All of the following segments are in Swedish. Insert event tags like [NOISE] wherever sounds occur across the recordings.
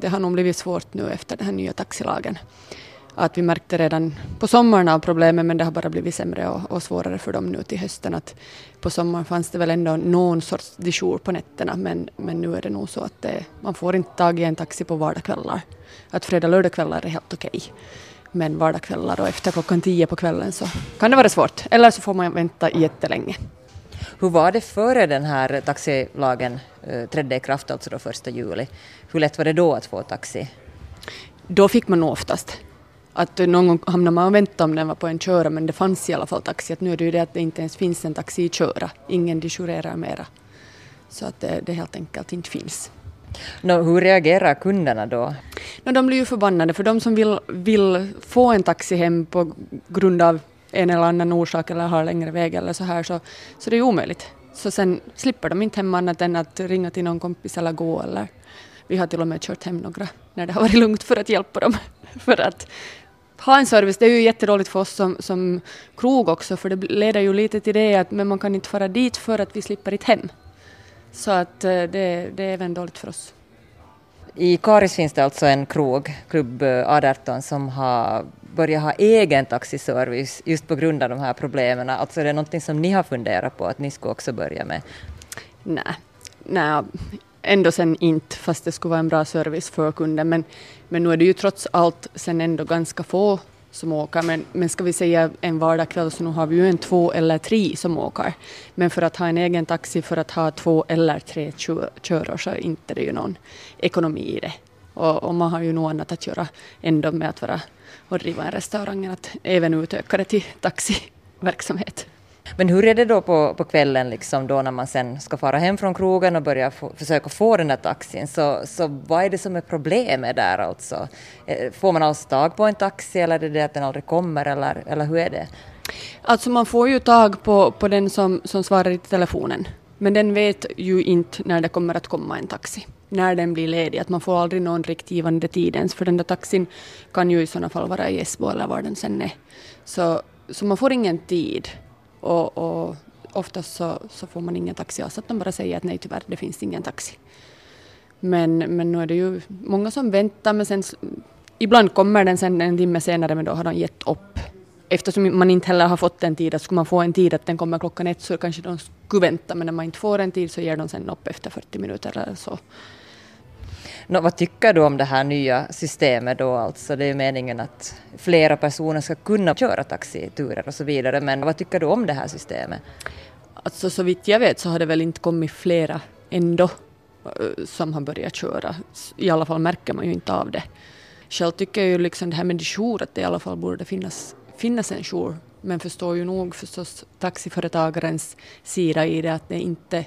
det har nog blivit svårt nu efter den här nya taxilagen. Att vi märkte redan på sommaren av problemen, men det har bara blivit sämre och, och, svårare för dem nu till hösten. Att på sommaren fanns det väl ändå någon sorts dijour på nätterna, men, men nu är det nog så att det, man får inte tag i en taxi på vardagskvällar. Att fredag lördagskvällar är helt okej. Men vardagskvällar och efter klockan tio på kvällen så kan det vara svårt. Eller så får man vänta jättelänge. Hur var det före den här taxilagen eh, trädde i kraft, alltså då första juli? Hur lätt var det då att få taxi? Då fick man nog oftast. Att någon gång hamnade man och väntade om den var på en köra, men det fanns i alla fall taxi. Att nu är det ju det att det inte ens finns en taxi i köra. Ingen dejourerar mera. Så att det, det helt enkelt inte finns. No, hur reagerar kunderna då? No, de blir ju förbannade, för de som vill, vill få en taxi hem på grund av en eller annan orsak eller har längre väg eller så här, så, så det är omöjligt. Så sen slipper de inte hem annat än att ringa till någon kompis eller gå eller vi har till och med kört hem några när det har varit lugnt för att hjälpa dem. [LAUGHS] för att ha en service, det är ju jättedåligt för oss som, som krog också, för det leder ju lite till det att men man kan inte fara dit för att vi slipper ett hem. Så att eh, det, det är även dåligt för oss. I Karis finns det alltså en krog, Klubb A18, som har börja ha egen taxiservice just på grund av de här problemen. Alltså är det någonting som ni har funderat på att ni skulle också börja med? Nej, nej ändå sen inte, fast det skulle vara en bra service för kunden. Men, men nu är det ju trots allt sen ändå ganska få som åker. Men, men ska vi säga en vardagskväll så nu har vi ju en två eller tre som åker. Men för att ha en egen taxi för att ha två eller tre köror så är inte det ju någon ekonomi i det. Och, och, man har ju nog annat att göra ändå med att vara och driva en restaurang än att även utöka det till taxiverksamhet. Men hur är det då på, på kvällen liksom då när man sen ska fara hem från krogen och börja få, försöka få den där taxin, så, så vad är det som är problemet där alltså? Eh, får man alls tag på en taxi eller är det det att den aldrig kommer eller, eller hur är det? Alltså man får ju tag på, på den som, som svarar i telefonen, men den vet ju inte när det kommer att komma en taxi när den blir ledig, att man får aldrig någon riktig givande tid ens, för den där taxin kan ju i sådana fall vara i Esbo eller var den sen är. Så, så man får ingen tid. Och, och oftast så, så, får man ingen taxi alls, att de bara säger att nej tyvärr, det finns ingen taxi. Men, men nu är det ju många som väntar, men sen ibland kommer den sen en timme senare, men då har de gett upp. Eftersom man inte heller har fått en tid, att skulle man få en tid att den kommer klockan ett så kanske de skulle vänta, men när man inte får en tid så ger de sen upp efter 40 minuter eller så. No, vad tycker du om det här nya systemet då alltså? Det är ju meningen att flera personer ska kunna köra taxiturer och så vidare, men vad tycker du om det här systemet? Alltså så vitt jag vet så har det väl inte kommit flera ändå eh, som har börjat köra. I alla fall märker man ju inte av det. Själv tycker jag ju liksom det här med jour, att det i alla fall borde finnas, finnas en jour. Men förstår ju nog förstås taxiföretagarens sida i det att det inte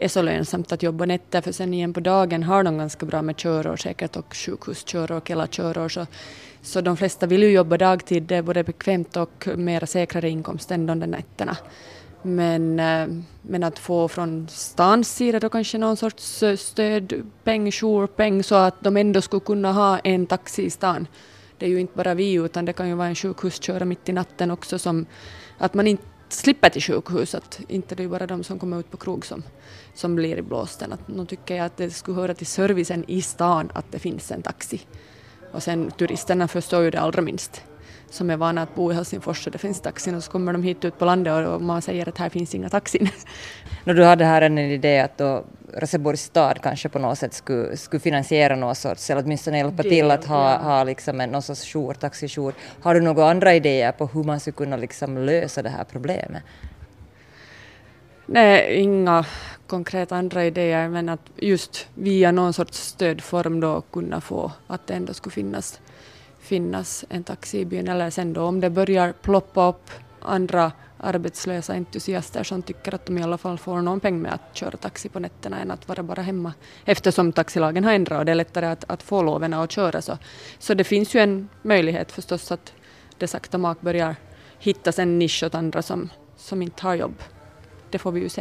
är så lönsamt att jobba nätter för sen igen på dagen har de ganska bra med körår säkert och sjukhuskörår och hela körår. så, så de flesta vill ju jobba dagtid, det är både bekvämt och mera säkrare inkomst än de där nätterna. Men, eh, men att få från stans sida då kanske någon sorts eh, stöd, stödpeng, jourpeng så att de ändå skulle kunna ha en taxi i stan. Det är ju inte bara vi utan det kan ju vara en sjukhusköra mitt i natten också som att man inte slipper till sjukhus, att inte det är bara de som kommer ut på krog som, som blir i blåsten. Att nu tycker jag att det skulle höra till servicen i stan att det finns en taxi. Och sen turisterna förstår ju det allra minst som är vana att bo i Helsingfors och det finns taxin och så kommer de hit ut på landet och man säger att här finns inga taxin. [LAUGHS] No, du hade här en idé att då Raseborgs stad kanske på något sätt skulle, skulle finansiera något sorts, eller åtminstone hjälpa det, till att ha, ja. ha liksom en, någon sorts jour, taxijour. Har du några andra idéer på hur man skulle kunna liksom lösa det här problemet? Nej, inga konkreta andra idéer, men att just via någon sorts stödform då kunna få att det ändå skulle finnas, finnas en taxi i byn, eller sen då om det börjar ploppa upp andra arbetslösa entusiaster som tycker att de i alla fall får någon peng med att köra taxi på nätterna än att vara bara hemma. Eftersom taxilagen har ändrat och det är lättare att, att få loven att köra så. Så det finns ju en möjlighet förstås att det sakta mak börjar hittas en nisch åt andra som, som inte har jobb. Det får vi ju se.